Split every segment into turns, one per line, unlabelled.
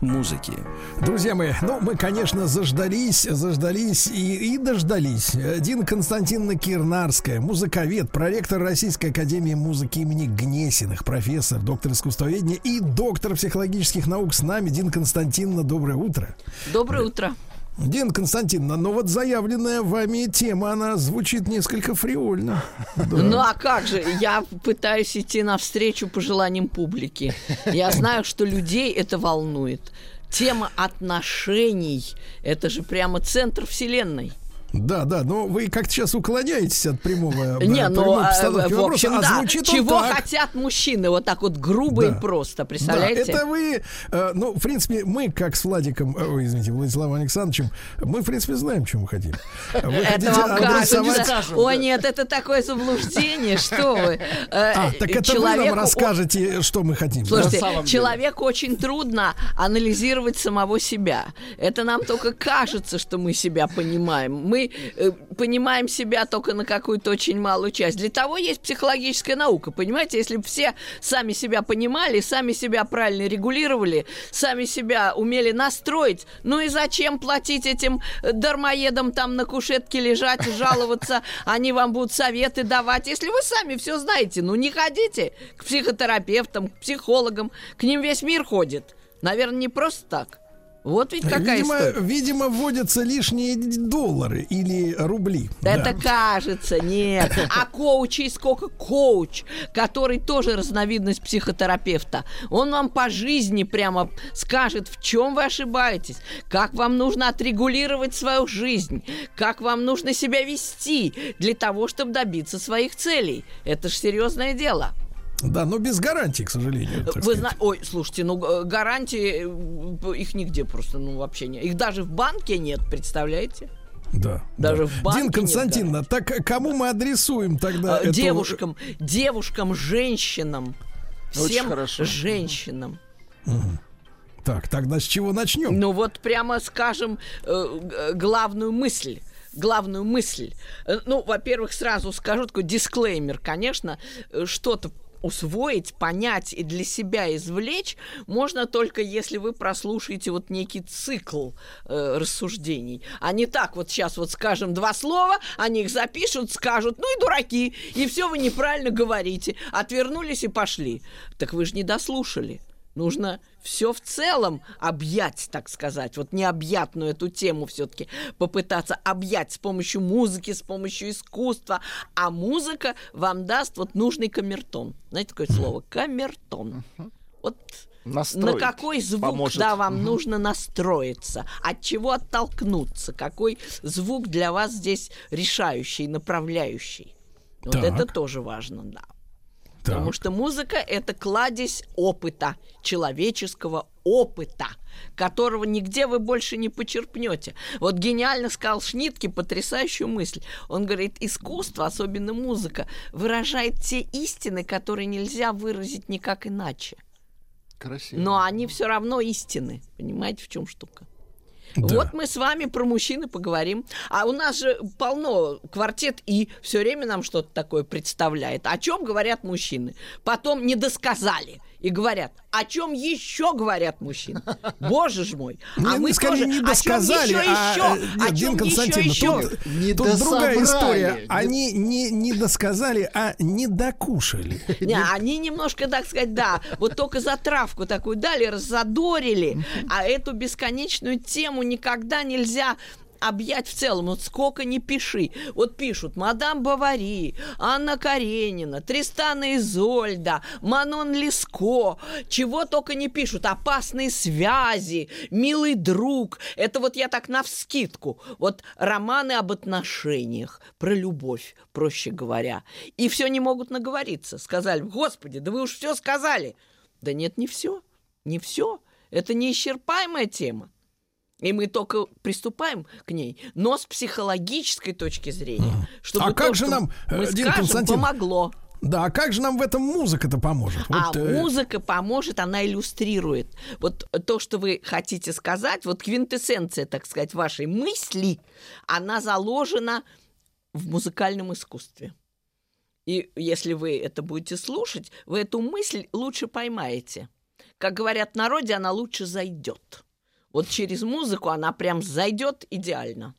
музыки.
Друзья мои, ну, мы, конечно, заждались, заждались и, и дождались. Дина Константиновна Кирнарская, музыковед, проректор Российской Академии Музыки имени Гнесиных, профессор, доктор искусствоведения и доктор психологических наук с нами. Дина Константиновна, доброе утро.
Доброе утро.
Дина Константиновна, но вот заявленная вами тема, она звучит несколько фривольно.
Да. Ну а как же? Я пытаюсь идти навстречу пожеланиям публики. Я знаю, что людей это волнует. Тема отношений – это же прямо центр вселенной.
Да, да, но вы как-то сейчас уклоняетесь от прямого
Не, ну, в общем, а да. Чего так. хотят мужчины, вот так вот грубо да. и просто, представляете?
Да, это вы, э, ну, в принципе, мы, как с Владиком, э, ой, извините, Владиславом Александровичем, мы, в принципе, знаем, чем мы хотим.
Вы это вам кажется. О, нет, это такое заблуждение, что вы.
Э, а, так это Человеку... вы нам расскажете, что мы хотим.
Слушайте, человеку очень трудно анализировать самого себя. Это нам только кажется, что мы себя понимаем. Мы мы э, понимаем себя только на какую-то очень малую часть. Для того есть психологическая наука, понимаете? Если бы все сами себя понимали, сами себя правильно регулировали, сами себя умели настроить, ну и зачем платить этим дармоедам там на кушетке лежать, жаловаться, они вам будут советы давать, если вы сами все знаете, ну не ходите к психотерапевтам, к психологам, к ним весь мир ходит. Наверное, не просто так. Вот ведь какая
видимо,
история.
Видимо, вводятся лишние доллары или рубли.
Это да. кажется, нет. А коуч есть сколько коуч, который тоже разновидность психотерапевта. Он вам по жизни прямо скажет, в чем вы ошибаетесь, как вам нужно отрегулировать свою жизнь, как вам нужно себя вести для того, чтобы добиться своих целей. Это же серьезное дело.
Да, но без гарантий, к сожалению.
Вы знаете, ой, слушайте, ну гарантии э, их нигде просто, ну вообще нет. Их даже в банке нет, представляете?
Да.
Даже да. в банке
Дин Константиновна, так кому мы адресуем тогда?
А, девушкам, эту... девушкам, женщинам, всем женщинам.
Угу. Так, тогда с чего начнем?
Ну вот прямо скажем э, главную мысль главную мысль. Э, ну, во-первых, сразу скажу такой дисклеймер, конечно, что-то усвоить, понять и для себя извлечь можно только если вы прослушаете вот некий цикл э, рассуждений. А не так вот сейчас вот скажем два слова, они их запишут, скажут, ну и дураки, и все вы неправильно говорите, отвернулись и пошли. Так вы же не дослушали. Нужно все в целом объять, так сказать, вот необъятную эту тему все-таки попытаться объять с помощью музыки, с помощью искусства. А музыка вам даст вот нужный камертон. Знаете такое слово? Камертон. Вот Настроить на какой звук поможет. да, вам угу. нужно настроиться, от чего оттолкнуться, какой звук для вас здесь решающий, направляющий. Вот так. это тоже важно, да. Так. Потому что музыка это кладезь опыта, человеческого опыта, которого нигде вы больше не почерпнете. Вот гениально сказал Шнитке потрясающую мысль. Он говорит, искусство, особенно музыка, выражает те истины, которые нельзя выразить никак иначе.
Красиво.
Но они все равно истины. Понимаете, в чем штука? Да. Вот мы с вами про мужчины поговорим. А у нас же полно квартет и все время нам что-то такое представляет. О чем говорят мужчины? Потом не досказали и говорят, о чем еще говорят мужчины? Боже ж мой!
А мы тоже не досказали, о чем еще, а, еще? Нет, о чем еще, еще? Тут, другая история. Они не, не досказали, а не докушали.
Не, они немножко, так сказать, да, вот только затравку такую дали, раззадорили, а эту бесконечную тему никогда нельзя объять в целом, вот сколько не пиши. Вот пишут Мадам Бавари, Анна Каренина, Тристана Изольда, Манон Леско, чего только не пишут. Опасные связи, милый друг. Это вот я так навскидку. Вот романы об отношениях, про любовь, проще говоря. И все не могут наговориться. Сказали, господи, да вы уж все сказали. Да нет, не все. Не все. Это неисчерпаемая тема. И мы только приступаем к ней, но с психологической точки зрения. Чтобы
А
то,
как же нам,
мы
э, Дин
скажем,
Константин,
помогло.
Да, а как же нам в этом музыка-то поможет?
А
Вот, э,
музыка поможет, она иллюстрирует. Вот то, что вы хотите сказать, вот квинтэссенция, так сказать, вашей мысли, она заложена в музыкальном искусстве. И если вы это будете слушать, вы эту мысль лучше поймаете. Как говорят в народе, она лучше зайдет. Вот через музыку она прям зайдет идеально.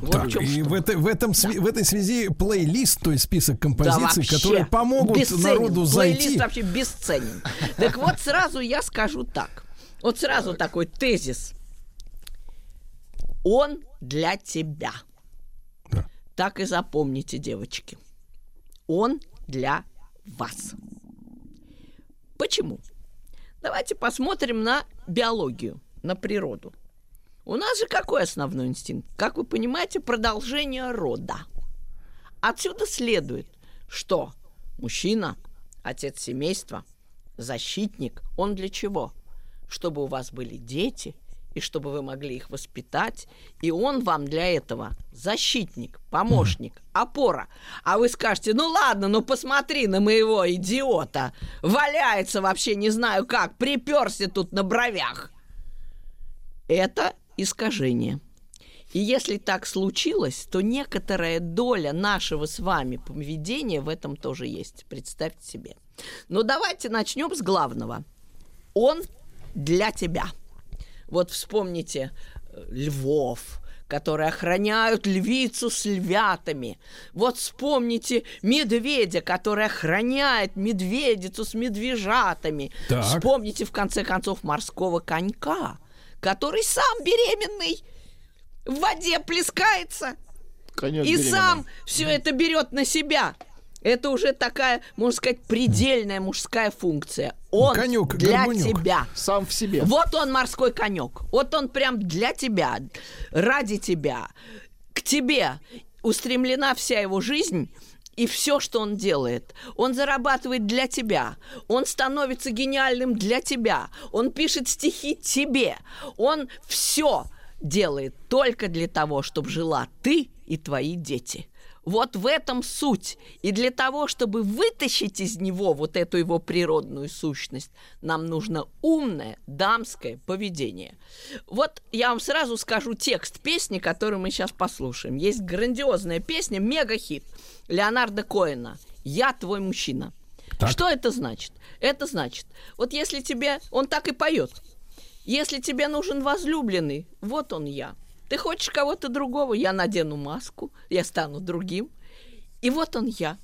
Вот
так,
в
и в, этой- в, этом, сви- в этой связи плейлист, то есть список
Да
композиций,
вообще
которые помогут
бесценен.
народу
Плейлист
зайти.
вообще бесценен. Так вот, сразу я скажу так. Вот сразу такой тезис. Он для тебя.
Да.
Так и запомните, девочки. Он для вас. Почему? Давайте посмотрим на биологию, на природу. У нас же какой основной инстинкт? Как вы понимаете, продолжение рода. Отсюда следует, что мужчина, отец семейства, защитник, он для чего? Чтобы у вас были дети, и чтобы вы могли их воспитать, и он вам для этого защитник, помощник, опора. А вы скажете, ну ладно, ну посмотри на моего идиота, валяется вообще не знаю как, приперся тут на бровях. Это искажение. И если так случилось, то некоторая доля нашего с вами поведения в этом тоже есть. Представьте себе. Но давайте начнем с главного. Он для тебя. Вот вспомните э, львов, которые охраняют львицу с львятами. Вот вспомните медведя, который охраняет медведицу с медвежатами.
Так.
Вспомните, в конце концов, морского конька, который сам беременный в воде плескается
Конёк
и
беременный.
сам все это берет на себя. Это уже такая, можно сказать, предельная мужская функция. Он
конёк,
для
горбунёк.
тебя.
Сам в себе.
Вот он морской конек. Вот он прям для тебя, ради тебя, к тебе устремлена вся его жизнь. И все, что он делает, он зарабатывает для тебя, он становится гениальным для тебя, он пишет стихи тебе, он все делает только для того, чтобы жила ты и твои дети. Вот в этом суть. И для того, чтобы вытащить из него вот эту его природную сущность, нам нужно умное дамское поведение. Вот я вам сразу скажу текст песни, которую мы сейчас послушаем. Есть грандиозная песня, мега-хит Леонарда Коэна «Я твой мужчина».
Так.
Что это значит? Это значит, вот если тебе... Он так и поет. Если тебе нужен возлюбленный, вот он я. Ты хочешь кого-то другого, я надену маску, я стану другим. И вот он я.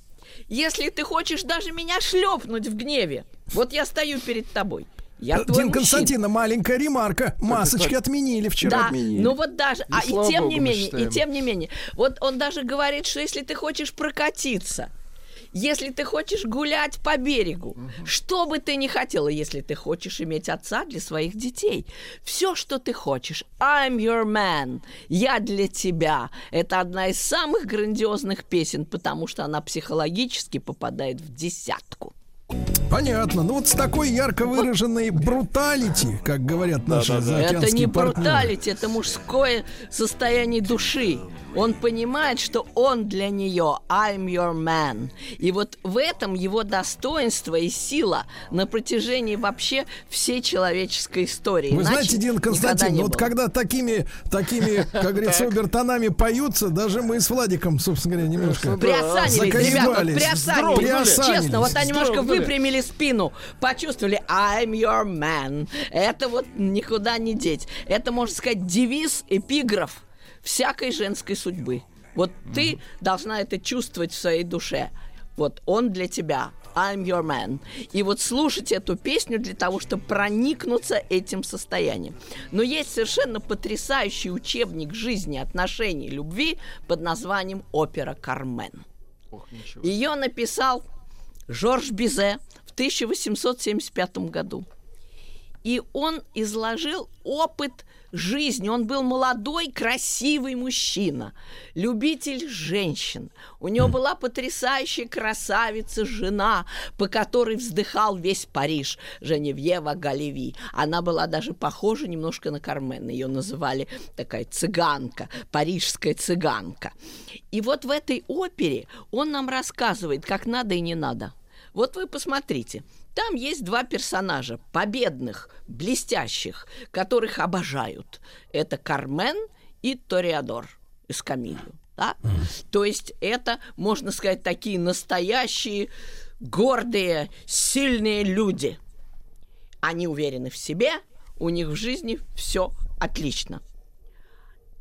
Если ты хочешь даже меня шлепнуть в гневе, вот я стою перед тобой. Я твой
Дин. Константина, маленькая ремарка. Масочки отменили вчера.
Да,
отменили.
ну вот даже, а и тем
богу,
не менее, и тем не менее, вот он даже говорит, что если ты хочешь прокатиться, если ты хочешь гулять по берегу, что бы ты ни хотела, если ты хочешь иметь отца для своих детей, все, что ты хочешь, I'm your man, я для тебя, это одна из самых грандиозных песен, потому что она психологически попадает в десятку.
Понятно. Ну вот с такой ярко выраженной бруталити, как говорят наши
Да-да-да.
заокеанские
Это не
партнеры.
бруталити, это мужское состояние души. Он понимает, что он для нее I'm your man. И вот в этом его достоинство и сила на протяжении вообще всей человеческой истории.
Вы
Иначе
знаете, Дин Константин, вот
было.
когда такими, такими, как говорится, обертонами поются, даже мы с Владиком, собственно говоря, немножко
Приосанились, ребята, приосанились.
приосанились.
Честно, вот они немножко выпрямили спину, почувствовали I'm your man. Это вот никуда не деть. Это, можно сказать, девиз, эпиграф всякой женской судьбы. Вот ты должна это чувствовать в своей душе. Вот он для тебя. I'm your man. И вот слушать эту песню для того, чтобы проникнуться этим состоянием. Но есть совершенно потрясающий учебник жизни, отношений, любви под названием «Опера Кармен».
Ох.
Ее написал Жорж Бизе в 1875 году. И он изложил опыт жизни. Он был молодой, красивый мужчина, любитель женщин. У него была потрясающая красавица, жена, по которой вздыхал весь Париж, Женевьева Галеви. Она была даже похожа немножко на Кармен. Ее называли такая цыганка, парижская цыганка. И вот в этой опере он нам рассказывает, как надо и не надо. Вот вы посмотрите – там есть два персонажа, победных, блестящих, которых обожают. Это Кармен и Ториадор из Камилью. Да? Mm. То есть это, можно сказать, такие настоящие, гордые, сильные люди. Они уверены в себе, у них в жизни все отлично.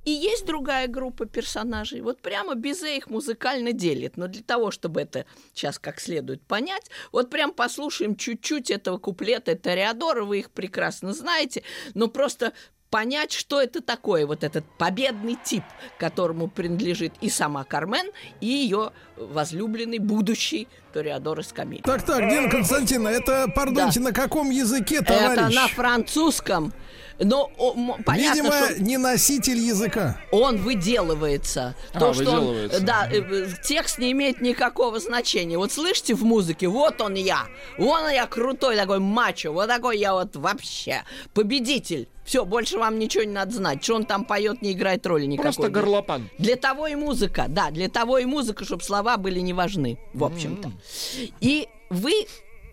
И есть другая группа персонажей. Вот прямо Бизе их музыкально делит. Но для того, чтобы это сейчас как следует понять, вот прям послушаем чуть-чуть этого куплета Тореадора, вы их прекрасно знаете, но просто понять, что это такое, вот этот победный тип, которому принадлежит и сама Кармен, и ее возлюбленный будущий Ториадор Эскамиль.
Так, так, Дина Константиновна, это, пардонте, да. на каком языке, товарищ?
Это на французском. Но о, понятно,
Видимо,
что
не носитель языка.
Он выделывается.
А,
То, что
выделывается.
Он, да, э, текст не имеет никакого значения. Вот слышите в музыке, вот он я. Вон я крутой такой мачо. Вот такой я вот вообще победитель. Все, больше вам ничего не надо знать. Что он там поет, не играет роли никакой.
Просто горлопан.
Для того и музыка, да, для того и музыка, чтобы слова были не важны, в общем-то. Mm-hmm. И вы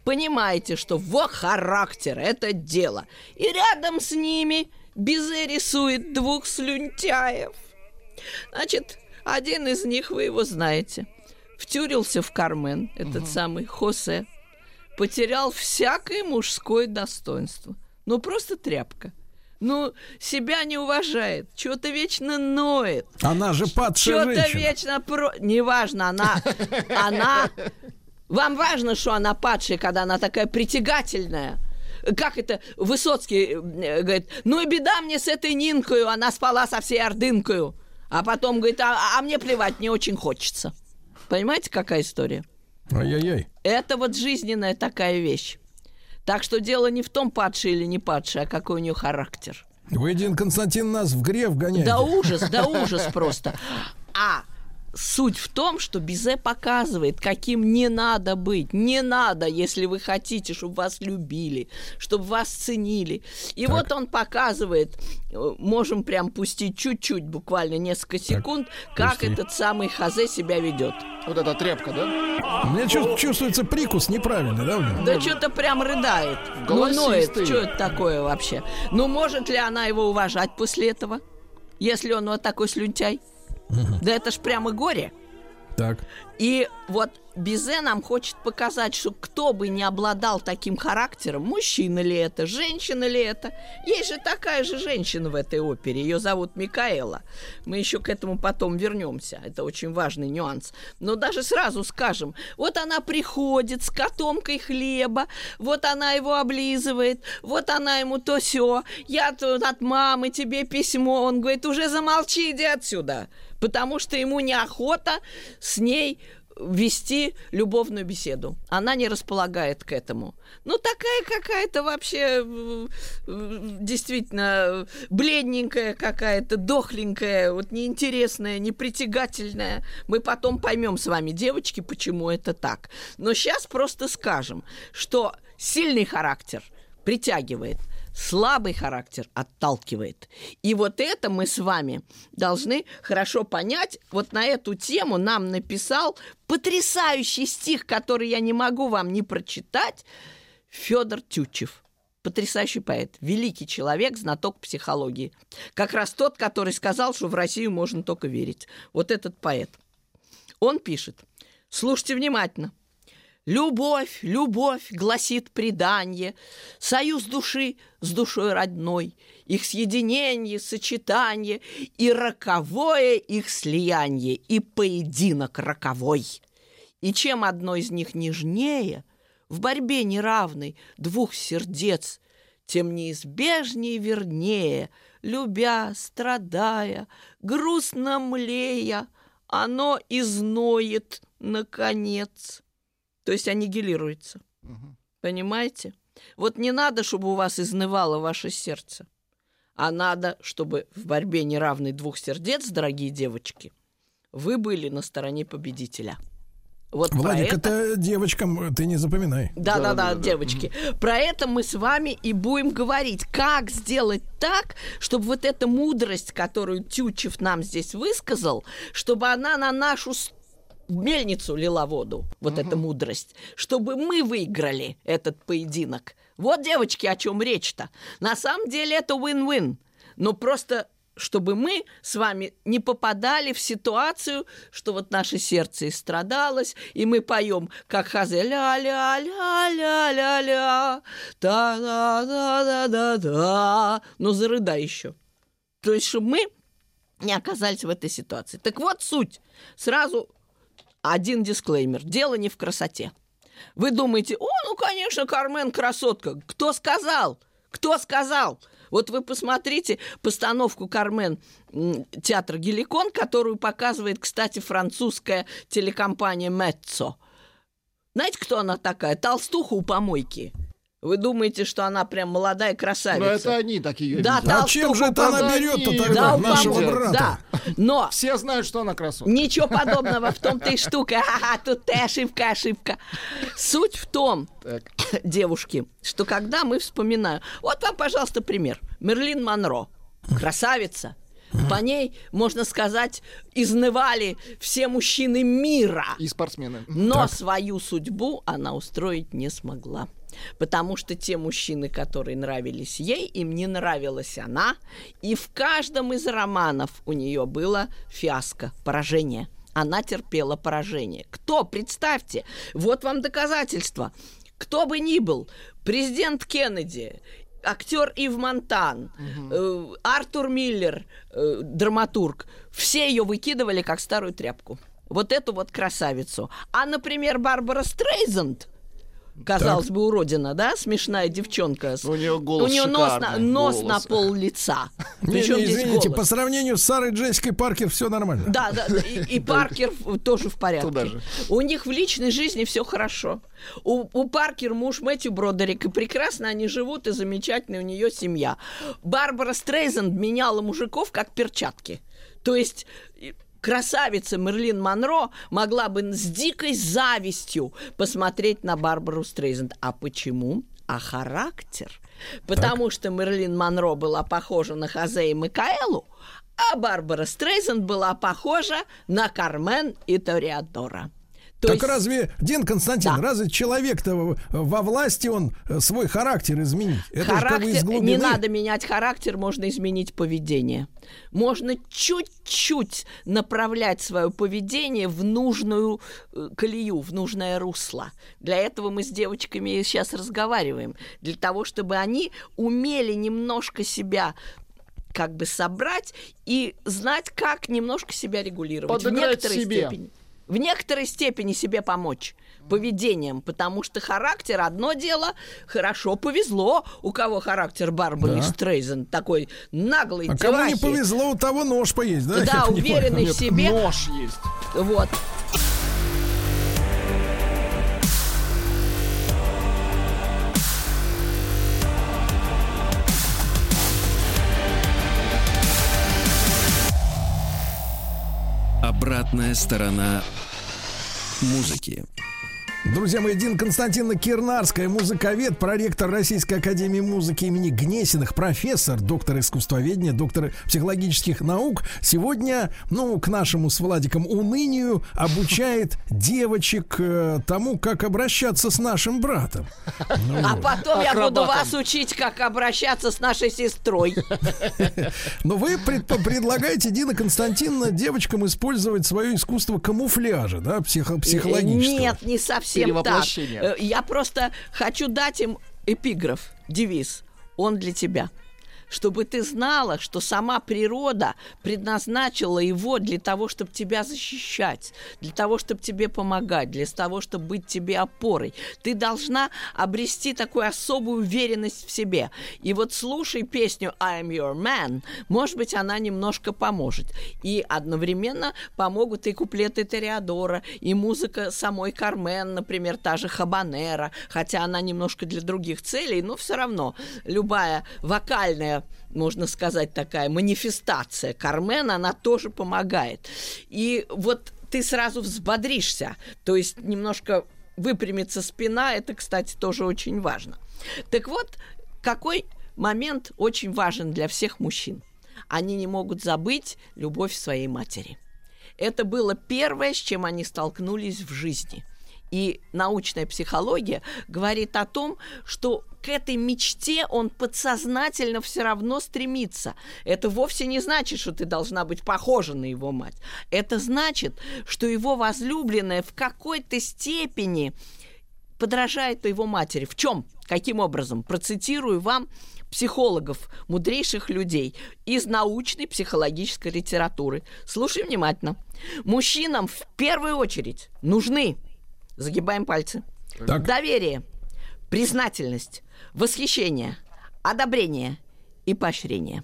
понимаете, что во характер это дело. И рядом с ними Бизе рисует двух слюнтяев. Значит, один из них, вы его знаете, втюрился в Кармен, этот угу. самый Хосе, потерял всякое мужское достоинство. Ну, просто тряпка. Ну, себя не уважает, что-то вечно ноет.
Она же падшая
Что-то вечно про... Неважно, она, она вам важно, что она падшая, когда она такая притягательная? Как это Высоцкий э, говорит, ну и беда мне с этой Нинкою, она спала со всей ордынкою. А потом говорит, а, а мне плевать, не очень хочется. Понимаете, какая история?
Ай-яй-яй.
Это вот жизненная такая вещь. Так что дело не в том, падший или не падший, а какой у нее характер.
Вы, Дин Константин, нас в грев гоняете.
Да ужас, да ужас просто. А суть в том, что Бизе показывает, каким не надо быть. Не надо, если вы хотите, чтобы вас любили, чтобы вас ценили. И так. вот он показывает, э, можем прям пустить чуть-чуть, буквально несколько секунд, так, как пусти. этот самый Хазе себя ведет.
Вот эта тряпка, да?
Мне чувствуется прикус неправильный, да?
Да что-то прям рыдает. Ну, ноет. Что это такое вообще? Ну, может ли она его уважать после этого? Если он вот такой слюнтяй? Да это ж прямо горе.
Так.
И вот Бизе нам хочет показать, что кто бы не обладал таким характером, мужчина ли это, женщина ли это, есть же такая же женщина в этой опере, ее зовут Микаэла. Мы еще к этому потом вернемся, это очень важный нюанс. Но даже сразу скажем, вот она приходит с котомкой хлеба, вот она его облизывает, вот она ему то все, я тут от мамы тебе письмо, он говорит, уже замолчи, иди отсюда потому что ему неохота с ней вести любовную беседу. Она не располагает к этому. Ну, такая какая-то вообще действительно бледненькая какая-то, дохленькая, вот неинтересная, непритягательная. Мы потом поймем с вами, девочки, почему это так. Но сейчас просто скажем, что сильный характер притягивает – слабый характер отталкивает. И вот это мы с вами должны хорошо понять. Вот на эту тему нам написал потрясающий стих, который я не могу вам не прочитать, Федор Тютчев. Потрясающий поэт, великий человек, знаток психологии. Как раз тот, который сказал, что в Россию можно только верить. Вот этот поэт. Он пишет, слушайте внимательно. Любовь, любовь, гласит предание, Союз души с душой родной, Их съединение, сочетание И роковое их слияние, И поединок роковой. И чем одно из них нежнее, В борьбе неравной двух сердец, Тем неизбежнее вернее, Любя, страдая, грустно млея, Оно изноет наконец то есть аннигилируется. Угу. Понимаете? Вот не надо, чтобы у вас изнывало ваше сердце, а надо, чтобы в борьбе неравной двух сердец, дорогие девочки, вы были на стороне победителя.
Вот Владик, это... это девочкам ты не запоминай.
Да, да, да, да, да, девочки. Про это мы с вами и будем говорить. Как сделать так, чтобы вот эта мудрость, которую Тютчев нам здесь высказал, чтобы она на нашу мельницу лила воду, вот угу. эта мудрость, чтобы мы выиграли этот поединок. Вот, девочки, о чем речь-то. На самом деле это win-win. Но просто чтобы мы с вами не попадали в ситуацию, что вот наше сердце и страдалось, и мы поем, как хазе ля-ля-ля-ля-ля-ля, та-да-да-да-да-да, но зарыдай еще. То есть, чтобы мы не оказались в этой ситуации. Так вот суть. Сразу один дисклеймер. Дело не в красоте. Вы думаете, о, ну, конечно, Кармен красотка. Кто сказал? Кто сказал? Вот вы посмотрите постановку «Кармен» театра «Геликон», которую показывает, кстати, французская телекомпания «Меццо». Знаете, кто она такая? Толстуха у помойки. Вы думаете, что она прям молодая красавица? Но
это они такие.
Да,
а чем же это она берет-то тогда да, нашего брата? Да,
но...
Все знают, что она красотка.
Ничего подобного, в том-то и штука. Ага, тут ты ошибка, ошибка. Суть в том, так. девушки, что когда мы вспоминаем... Вот вам, пожалуйста, пример. Мерлин Монро. Красавица. По ней, можно сказать, изнывали все мужчины мира.
И спортсмены.
Но так. свою судьбу она устроить не смогла потому что те мужчины, которые нравились ей, им не нравилась она, и в каждом из романов у нее было фиаско, поражение. Она терпела поражение. Кто? Представьте, вот вам доказательство. Кто бы ни был, президент Кеннеди, актер Ив Монтан, угу. э, Артур Миллер, э, драматург, все ее выкидывали как старую тряпку. Вот эту вот красавицу. А, например, Барбара Стрейзанд – казалось так. бы, уродина, да, смешная девчонка.
У нее голос
У нее нос, на, нос на пол лица.
Причем не, не, извините, по сравнению с Сарой Джессикой Паркер все нормально.
Да, да, и, и Паркер тоже в порядке. У них в личной жизни все хорошо. У, у Паркер муж Мэтью Бродерик, и прекрасно они живут, и замечательная у нее семья. Барбара Стрейзенд меняла мужиков как перчатки. То есть красавица Мерлин Монро могла бы с дикой завистью посмотреть на Барбару Стрейзенд. А почему? А характер? Потому так. что Мерлин Монро была похожа на Хозе и Микаэлу, а Барбара Стрейзенд была похожа на Кармен и Ториадора.
То так есть... разве, Дин Константин, да. разве человек-то во власти он э, свой характер изменить?
Это характер, не надо менять характер, можно изменить поведение. Можно чуть-чуть направлять свое поведение в нужную э, колею, в нужное русло. Для этого мы с девочками сейчас разговариваем. Для того, чтобы они умели немножко себя как бы собрать и знать, как немножко себя регулировать
Подыграть в некоторой себе. степени
в некоторой степени себе помочь поведением, потому что характер одно дело, хорошо повезло, у кого характер Барбары да. Стрейзен такой наглый,
А кому не повезло, у того нож поесть, да?
Да, уверенный в себе.
Нож есть.
Вот.
Обратная сторона музыки.
Друзья мои, Дин Константина Кирнарская, музыковед, проректор Российской Академии Музыки имени Гнесиных, профессор, доктор искусствоведения, доктор психологических наук, сегодня, ну, к нашему с Владиком унынию обучает девочек э, тому, как обращаться с нашим братом.
Ну, а потом я буду вас учить, как обращаться с нашей сестрой.
Но вы предлагаете, Дина Константиновна, девочкам использовать свое искусство камуфляжа, да, психо психологического.
Нет, не совсем совсем так. Э, я просто хочу дать им эпиграф, девиз. Он для тебя. Чтобы ты знала, что сама природа предназначила его для того, чтобы тебя защищать, для того, чтобы тебе помогать, для того, чтобы быть тебе опорой. Ты должна обрести такую особую уверенность в себе. И вот слушай песню «I'm your man», может быть, она немножко поможет. И одновременно помогут и куплеты Ториадора, и музыка самой Кармен, например, та же Хабанера, хотя она немножко для других целей, но все равно любая вокальная можно сказать, такая манифестация Кармен, она тоже помогает. И вот ты сразу взбодришься, то есть немножко выпрямится спина, это, кстати, тоже очень важно. Так вот, какой момент очень важен для всех мужчин? Они не могут забыть любовь своей матери. Это было первое, с чем они столкнулись в жизни – и научная психология говорит о том, что к этой мечте он подсознательно все равно стремится. Это вовсе не значит, что ты должна быть похожа на его мать. Это значит, что его возлюбленная в какой-то степени подражает его матери. В чем? Каким образом? Процитирую вам психологов, мудрейших людей из научной психологической литературы. Слушай внимательно. Мужчинам в первую очередь нужны Загибаем пальцы. Так. Доверие, признательность, восхищение, одобрение и поощрение.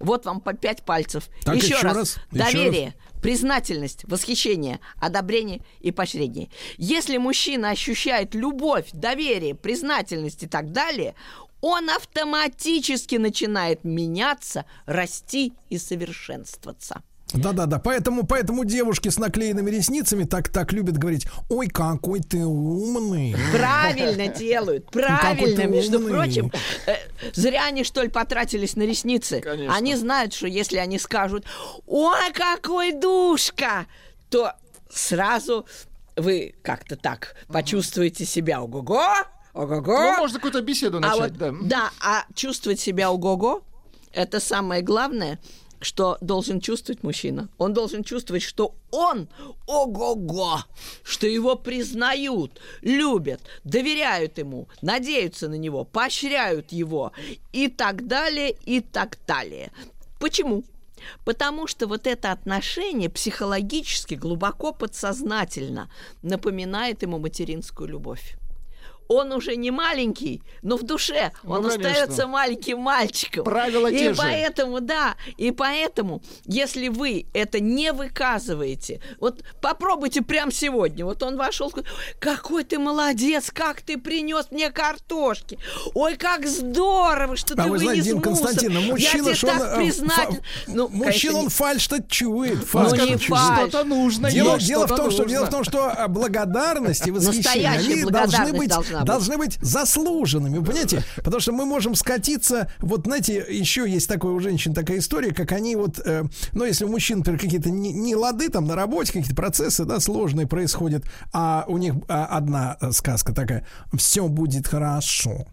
Вот вам по пять пальцев.
Так,
еще,
еще
раз.
раз.
Доверие,
еще
признательность, восхищение, одобрение и поощрение. Если мужчина ощущает любовь, доверие, признательность и так далее, он автоматически начинает меняться, расти и совершенствоваться.
Да-да-да, поэтому, поэтому девушки с наклеенными ресницами так, так любят говорить, ой, какой ты умный.
Правильно делают, правильно, между прочим. Э, зря они, что ли, потратились на ресницы. Конечно. Они знают, что если они скажут, ой, какой душка, то сразу вы как-то так почувствуете себя ого-го, ого-го.
Ну, можно какую-то беседу начать, а вот,
да. Да, а чувствовать себя ого-го, это самое главное – что должен чувствовать мужчина. Он должен чувствовать, что он ого-го, что его признают, любят, доверяют ему, надеются на него, поощряют его и так далее, и так далее. Почему? Потому что вот это отношение психологически, глубоко подсознательно напоминает ему материнскую любовь он уже не маленький, но в душе ну, он конечно. остается маленьким мальчиком.
Правила
и
те же.
поэтому, да, и поэтому, если вы это не выказываете, вот попробуйте прямо сегодня. Вот он вошел, какой ты молодец, как ты принес мне картошки. Ой, как здорово, что а ты
вы
знаете,
Дим Константиновна, мужчина,
Я тебе так
он,
признателен.
Фа, ну, мужчина, он фальш-то чует.
Фальш, ну, не фальш.
Что-то нужно.
Дело, дело, в том, что, дело в том, что а, благодарность и восхищение, они должны быть должна должны быть заслуженными, понимаете? Потому что мы можем скатиться, вот знаете, еще есть такое у женщин такая история, как они вот, э, ну, если у мужчин, например, какие-то не, не лады там на работе, какие-то процессы, да, сложные происходят, а у них а, одна сказка такая, все будет хорошо.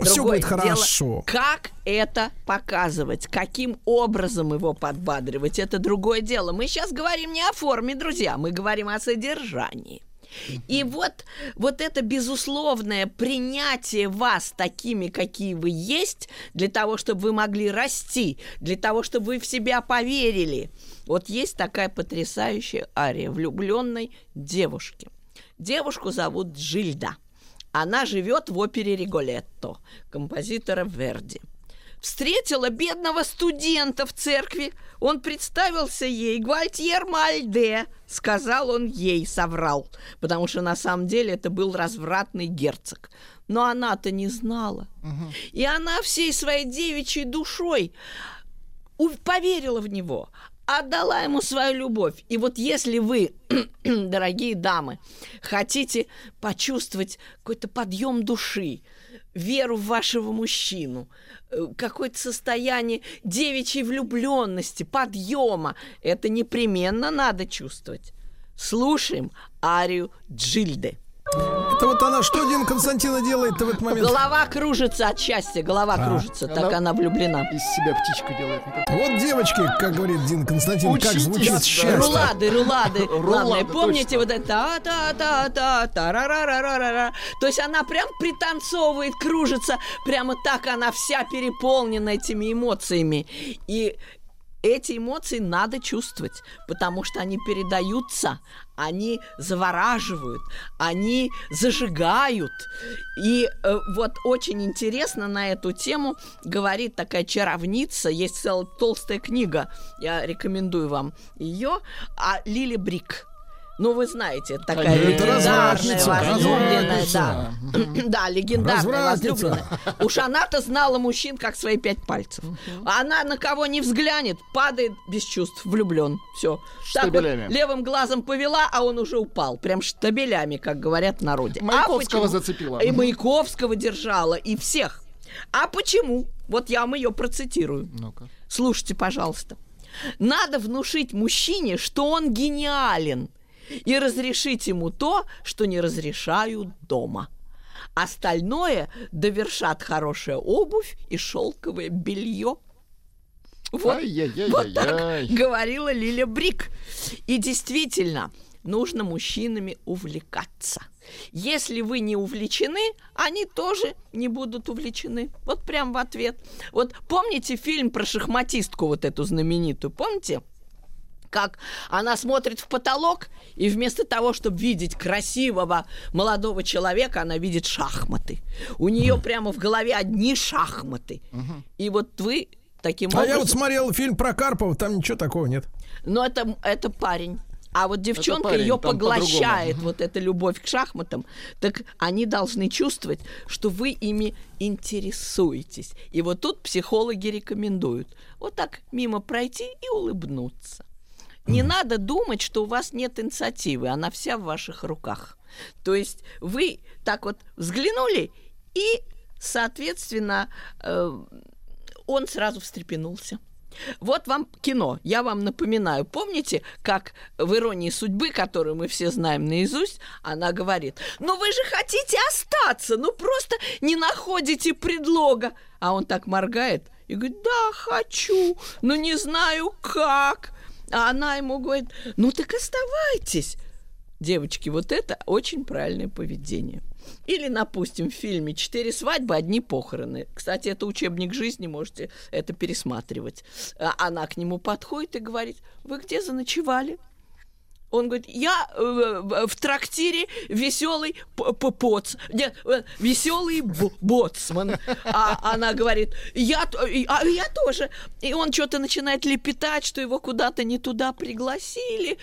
Все будет хорошо.
Дело, как это показывать, каким образом его подбадривать, это другое дело. Мы сейчас говорим не о форме, друзья, мы говорим о содержании. И вот, вот это безусловное принятие вас такими, какие вы есть, для того, чтобы вы могли расти, для того, чтобы вы в себя поверили. Вот есть такая потрясающая ария влюбленной девушки. Девушку зовут Джильда. Она живет в опере Риголетто композитора Верди встретила бедного студента в церкви. Он представился ей Гвальтьер Мальде, сказал он ей, соврал, потому что на самом деле это был развратный герцог. Но она-то не знала. Угу. И она всей своей девичьей душой поверила в него, отдала ему свою любовь. И вот если вы, дорогие дамы, хотите почувствовать какой-то подъем души, веру в вашего мужчину, э, какое-то состояние девичьей влюбленности, подъема. Это непременно надо чувствовать. Слушаем арию Джильды. Джильды.
Это вот она что, Дин Константина делает-то в этот момент?
Голова кружится от счастья, голова
А.
кружится, так
Она-
она влюблена.
Из себя птичку делает.
Вот девочки, как говорит Дин Константин, как
Учитесь,
звучит
да.
счастье.
Рулады, рулады. Главное,
Рулады,
помните
точно.
вот это та та та та та ра ра ра ра ра То есть она прям пританцовывает, кружится, прямо так она вся переполнена этими эмоциями. И эти эмоции надо чувствовать, потому что они передаются, они завораживают, они зажигают. И э, вот очень интересно на эту тему говорит такая чаровница, есть целая толстая книга, я рекомендую вам ее, а Лили Брик. Ну, вы знаете, такая.
Это
легендарная, возлюбленная, да. Да, легендарная, возлюбленная. Уж она-то знала мужчин как свои пять пальцев. А она на кого не взглянет, падает без чувств, влюблен. Все. Так вот левым глазом повела, а он уже упал. Прям штабелями, как говорят в народе. А
Маяковского
почему?
зацепила.
И Маяковского держала, и всех. А почему? Вот я вам ее процитирую.
Ну-ка.
Слушайте, пожалуйста. Надо внушить мужчине, что он гениален, и разрешить ему то, что не разрешают дома. Остальное довершат хорошая обувь и шелковое белье. Вот, вот так говорила Лиля Брик. И действительно, нужно мужчинами увлекаться. Если вы не увлечены, они тоже не будут увлечены. Вот прям в ответ. Вот помните фильм про шахматистку вот эту знаменитую? Помните? Как она смотрит в потолок, и вместо того, чтобы видеть красивого молодого человека, она видит шахматы. У нее прямо в голове одни шахматы. И вот вы таким
А
образом...
я вот смотрел фильм про Карпова, там ничего такого нет.
Но это, это парень. А вот девчонка
парень,
ее поглощает,
по-другому.
вот эта любовь к шахматам. Так они должны чувствовать, что вы ими интересуетесь. И вот тут психологи рекомендуют вот так мимо пройти и улыбнуться. Не надо думать, что у вас нет инициативы, она вся в ваших руках. То есть вы так вот взглянули, и, соответственно, э, он сразу встрепенулся. Вот вам кино. Я вам напоминаю. Помните, как в «Иронии судьбы», которую мы все знаем наизусть, она говорит, ну вы же хотите остаться, ну просто не находите предлога. А он так моргает и говорит, да, хочу, но не знаю как. А она ему говорит, ну так оставайтесь. Девочки, вот это очень правильное поведение. Или, допустим, в фильме «Четыре свадьбы, одни похороны». Кстати, это учебник жизни, можете это пересматривать. А Она к нему подходит и говорит, вы где заночевали? Он говорит, я э, в трактире веселый поц, нет, э, веселый бо- боцман. А она говорит, я, а я тоже. И он что-то начинает лепетать, что его куда-то не туда пригласили.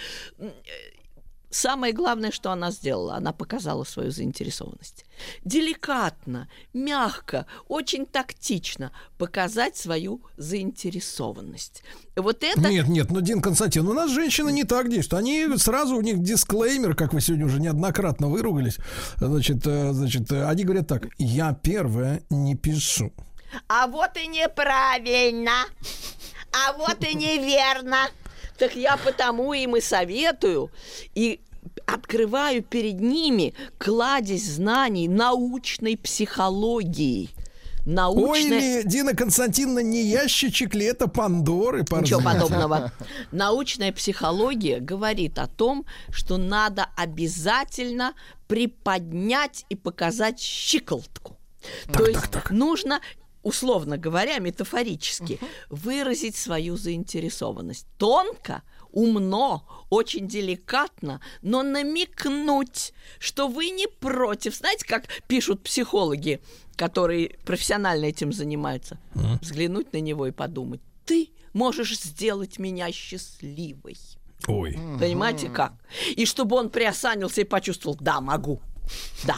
Самое главное, что она сделала, она показала свою заинтересованность. Деликатно, мягко, очень тактично показать свою заинтересованность. Вот это...
Нет, нет, ну, Дин Константин, у нас женщины не так действуют. Они сразу, у них дисклеймер, как вы сегодня уже неоднократно выругались. Значит, э, значит, э, они говорят так, я первая не пишу.
А вот и неправильно, а вот и неверно. Так я потому им и советую, и открываю перед ними кладезь знаний научной психологии.
Ой,
Научной...
ли, Дина Константиновна, не ящичек ли это Пандоры?
Ничего подобного. Научная психология говорит о том, что надо обязательно приподнять и показать щиколотку. То есть нужно условно говоря, метафорически, выразить свою заинтересованность. Тонко, умно, очень деликатно, но намекнуть, что вы не против. Знаете, как пишут психологи, которые профессионально этим занимаются? Взглянуть на него и подумать, ты можешь сделать меня счастливой.
Ой.
Понимаете, как? И чтобы он приосанился и почувствовал, да, могу, да,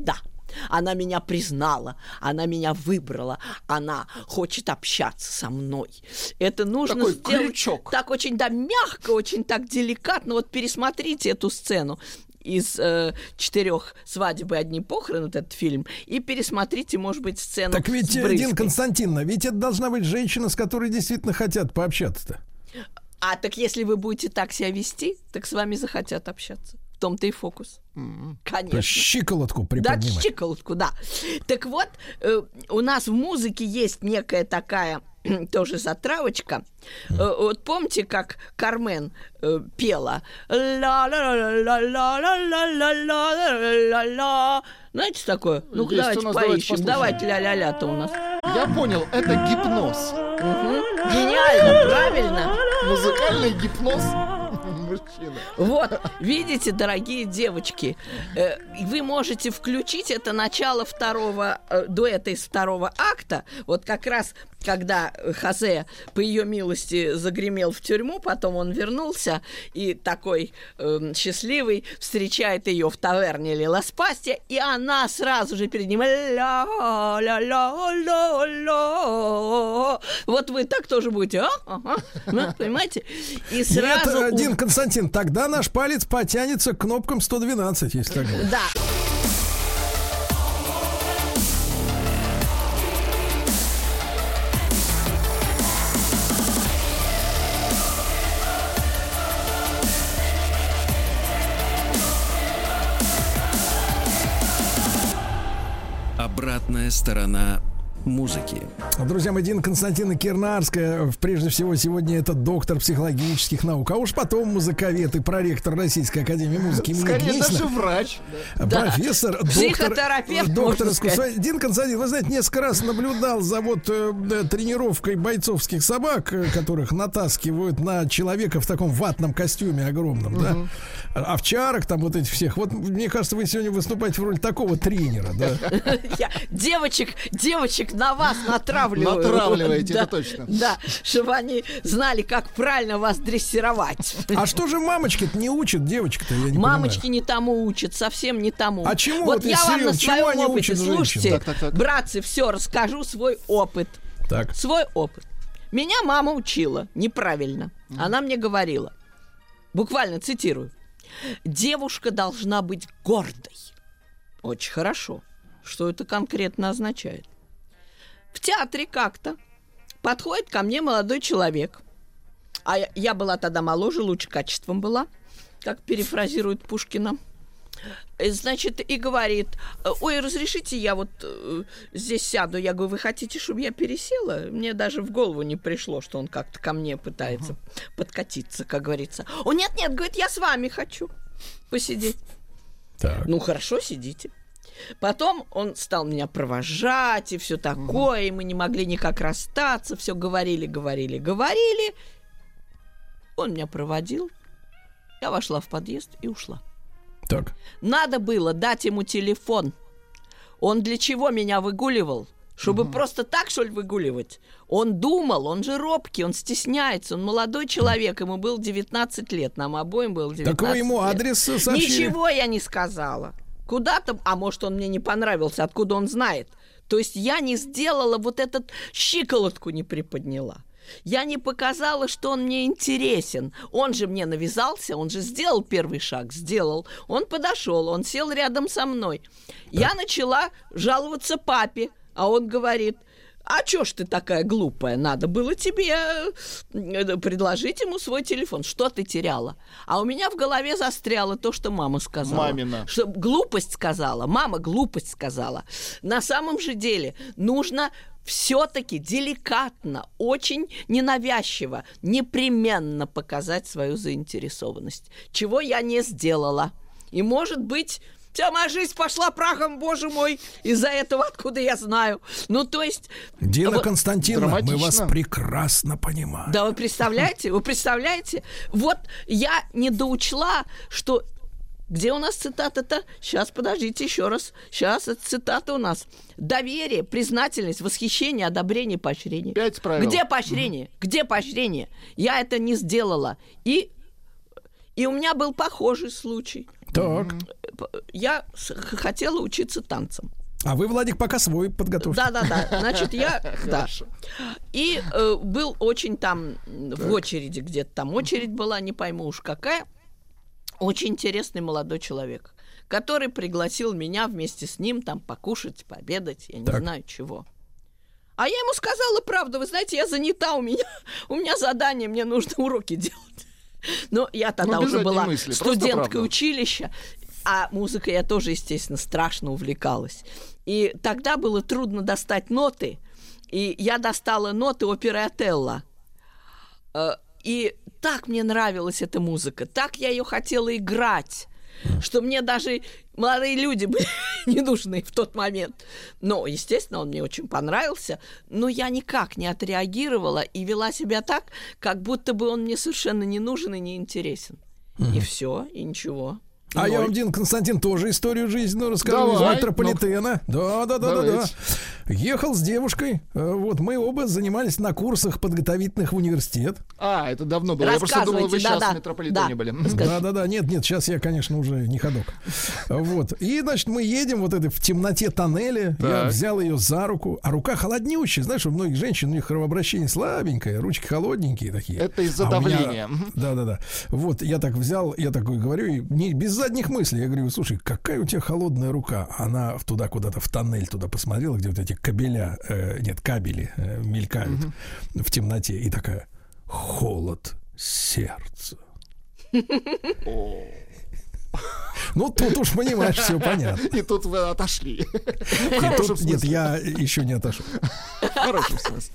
да. Она меня признала, она меня выбрала, она хочет общаться со мной. Это нужно
Такой
сделать
крючок.
так очень, да, мягко, очень так деликатно. Вот пересмотрите эту сцену из э, четырех свадеб и одни похороны, вот этот фильм, и пересмотрите, может быть, сцену
Так ведь,
с
э,
брызгой.
Константиновна, ведь это должна быть женщина, с которой действительно хотят пообщаться-то.
А так если вы будете так себя вести, так с вами захотят общаться том-то и фокус.
Mm-hmm.
Конечно.
щиколотку приподнимать.
Да, щиколотку, да. Так вот, э, у нас в музыке есть некая такая тоже затравочка. Э, вот помните, как Кармен э, пела? Знаете такое? Ну давайте поищем. Давайте ля-ля-ля-то у нас.
Я понял, это гипноз.
Угу. Гениально, правильно.
Музыкальный гипноз мужчины.
Вот, видите, дорогие девочки, э, вы можете включить это начало второго э, дуэта из второго акта. Вот как раз, когда э, Хозе, по ее милости, загремел в тюрьму, потом он вернулся и такой эм, счастливый встречает ее в таверне Лиласпасти, и она сразу же перед ним ля-ля-ля-ля-ля. Вот вы так тоже будете, а? Ага. Ну, понимаете? И
Нет,
сразу... у-
один Константин, тогда наш палец потянется к кнопкам 112, если так.
Да.
Обратная сторона музыки.
Друзья мои, Дина Константина Кирнарская, прежде всего, сегодня это доктор психологических наук, а уж потом музыковед и проректор Российской Академии музыки имени
Скорее
Гнесина.
даже врач.
Профессор, доктор,
Психотерапевт,
доктор
можно
искусства. Дин Константин, вы знаете, несколько раз наблюдал за вот э, да, тренировкой бойцовских собак, э, которых натаскивают на человека в таком ватном костюме огромном, да, овчарок там вот этих всех. Вот мне кажется, вы сегодня выступаете в роли такого тренера, да.
Девочек, девочек на вас натравливаю.
Натравливаете,
Да,
это точно.
Да, чтобы они знали, как правильно вас дрессировать.
А что же мамочки-то не учат девочек-то, я не
Мамочки не тому учат, совсем не тому.
А чему
Вот
вот,
я вам на своем опыте, слушайте,
Так, так, так.
братцы, все, расскажу свой опыт.
Так.
Свой опыт. Меня мама учила неправильно. Она мне говорила, буквально цитирую, девушка должна быть гордой. Очень хорошо. Что это конкретно означает? В театре как-то подходит ко мне молодой человек. А я, я была тогда моложе, лучше качеством была, как перефразирует Пушкина. Э, Значит, и говорит, ой, разрешите, я вот э, здесь сяду. Я говорю, вы хотите, чтобы я пересела? Мне даже в голову не пришло, что он как-то ко мне пытается подкатиться, как говорится. О, нет-нет, говорит, я с вами хочу посидеть.
Так.
Ну, хорошо, сидите. Потом он стал меня провожать и все такое, и мы не могли никак расстаться, все говорили, говорили, говорили. Он меня проводил, я вошла в подъезд и ушла.
Так.
Надо было дать ему телефон. Он для чего меня выгуливал? Чтобы просто так, что ли, выгуливать? Он думал, он же робкий, он стесняется, он молодой человек, ему было 19 лет, нам обоим было 19
Так вы ему
лет.
адрес э, сообщили?
Ничего я не сказала. Куда-то, а может, он мне не понравился, откуда он знает. То есть я не сделала вот этот щиколотку не приподняла. Я не показала, что он мне интересен. Он же мне навязался, он же сделал первый шаг, сделал. Он подошел, он сел рядом со мной. Я начала жаловаться папе, а он говорит, а чё ж ты такая глупая? Надо было тебе э, предложить ему свой телефон. Что ты теряла? А у меня в голове застряло то, что мама сказала.
Мамина.
Что глупость сказала. Мама глупость сказала. На самом же деле нужно все-таки деликатно, очень ненавязчиво, непременно показать свою заинтересованность. Чего я не сделала. И может быть... Вся моя жизнь пошла прахом, боже мой, из-за этого, откуда я знаю. Ну, то есть...
Дина
вот-
Константиновна, мы вас прекрасно понимаем.
да, вы представляете? Вы представляете? Вот я не доучла, что... Где у нас цитата-то? Сейчас, подождите еще раз. Сейчас это цитата у нас. Доверие, признательность, восхищение, одобрение, поощрение.
Пять правил.
Где поощрение? Где поощрение? Я это не сделала. И, и у меня был похожий случай.
Так.
Я хотела учиться танцам.
А вы, Владик, пока свой подготовьте.
Да, да, да. Значит, я. Да. И э, был очень там м, в очереди, где-то там очередь была, не пойму уж какая. Очень интересный молодой человек, который пригласил меня вместе с ним там покушать, пообедать, я не
Так.
знаю чего. А я ему сказала правду, вы знаете, я занята, у меня, у меня задание, мне нужно уроки делать. Ну, я тогда
Ну,
уже была
мысли,
студенткой училища, а музыкой я тоже, естественно, страшно увлекалась. И тогда было трудно достать ноты, и я достала ноты оперы Отелло. Э, И так мне нравилась эта музыка, так я ее хотела играть, что мне даже молодые люди были не нужны в тот момент. Но, естественно, он мне очень понравился, но я никак не отреагировала и вела себя так, как будто бы он мне совершенно не нужен и не интересен. И все, и ничего.
А я вам, Дин Константин, тоже историю жизненную расскажу
Давай,
из метрополитена. Да, да, да, да, да. Ехал с девушкой. э, Вот мы оба занимались на курсах подготовительных в университет.
А, это давно было. Я просто думал, вы
Рассказывайте,
сейчас
да-да.
в метрополитене
Да.
были.
Да, да, да. Нет, нет, сейчас я, конечно, уже не ходок. Вот. И, значит, мы едем вот это в темноте тоннеля. Я
Так.
взял ее за руку, а рука холоднючая. Знаешь, у многих женщин у них кровообращение слабенькое, ручки холодненькие такие.
Это из-за
А меня-
давления. Мгм.
Да, да, да. Вот я так взял, я такой говорю, и не, без задних мыслей. Я говорю, слушай, какая у тебя холодная рука. Она туда куда-то в тоннель туда посмотрела, где вот эти кабеля, э, нет, кабели э, мелькают в темноте. И такая, холод сердца. Ну, тут уж понимаешь, все понятно.
И тут вы отошли.
И тут, нет, я еще не отошел.
В хорошем смысле.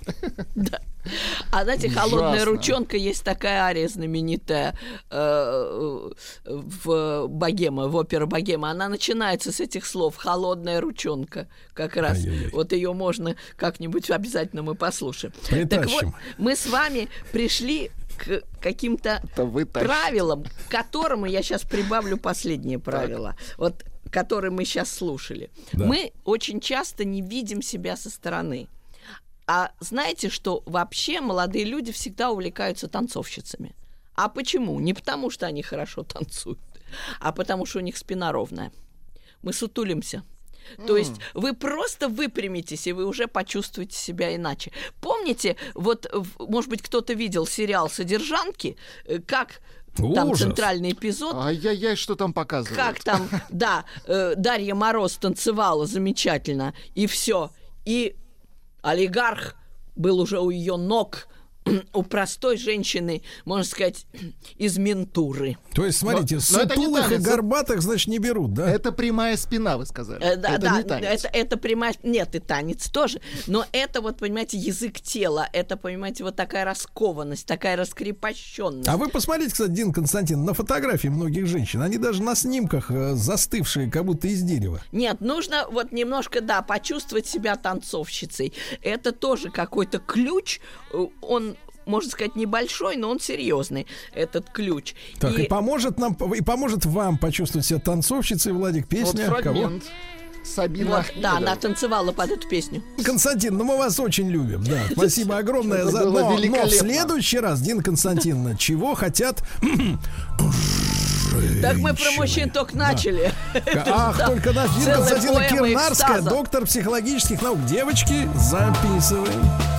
А знаете, холодная ручонка есть такая ария знаменитая э, в Богема, в опере Богема. Она начинается с этих слов «холодная ручонка». Как раз
Ай-яй-яй.
вот ее можно как-нибудь обязательно мы послушаем. Так вот,
Притащим.
мы с вами пришли к каким-то правилам, к которому я сейчас прибавлю последнее правило. Вот которые мы сейчас слушали.
Да.
Мы очень часто не видим себя со стороны. А знаете, что вообще молодые люди всегда увлекаются танцовщицами? А почему? Не потому, что они хорошо танцуют, а потому, что у них спина ровная. Мы сутулимся. То есть вы просто выпрямитесь, и вы уже почувствуете себя иначе. Помните, вот, может быть, кто-то видел сериал «Содержанки», э, как там
Ужас.
центральный эпизод,
Ай-яй-яй, что там показывают?
как там, да, э, Дарья Мороз танцевала замечательно, и все. И олигарх был уже у ее ног, у простой женщины, можно сказать, из ментуры.
То есть, смотрите,
Но- но
сутулых и
танец, это-
горбатых, значит, не берут, да?
Это прямая спина, вы сказали.
Э, да,
это
да,
не танец.
это, это прямая... Нет, и танец тоже. Но это вот, понимаете, язык тела. Это, понимаете, вот такая раскованность, такая раскрепощенность.
А вы посмотрите, кстати, Дин Константин, на фотографии многих женщин. Они даже на снимках э, застывшие, как будто из дерева.
Нет, нужно вот немножко, да, почувствовать себя танцовщицей. Это тоже какой-то ключ. э, Он, можно сказать, небольшой, но он серьезный, этот ключ.
Так, и, поможет нам, и поможет вам почувствовать себя танцовщицей, Владик,
Вот
песня. Кого?
фрагмент. Сабина
вот, да, она танцевала под эту песню.
Константин, ну мы вас очень любим, да. Спасибо огромное за. Но, но в следующий раз, Дин Константиновна, чего хотят
Так мы про мужчин
женщины?
только
Да.
начали.
Ах,
Да.
только наш Дин Константиновна
поэма
Кирнарская,
экстаза.
доктор психологических наук. Девочки, записываем.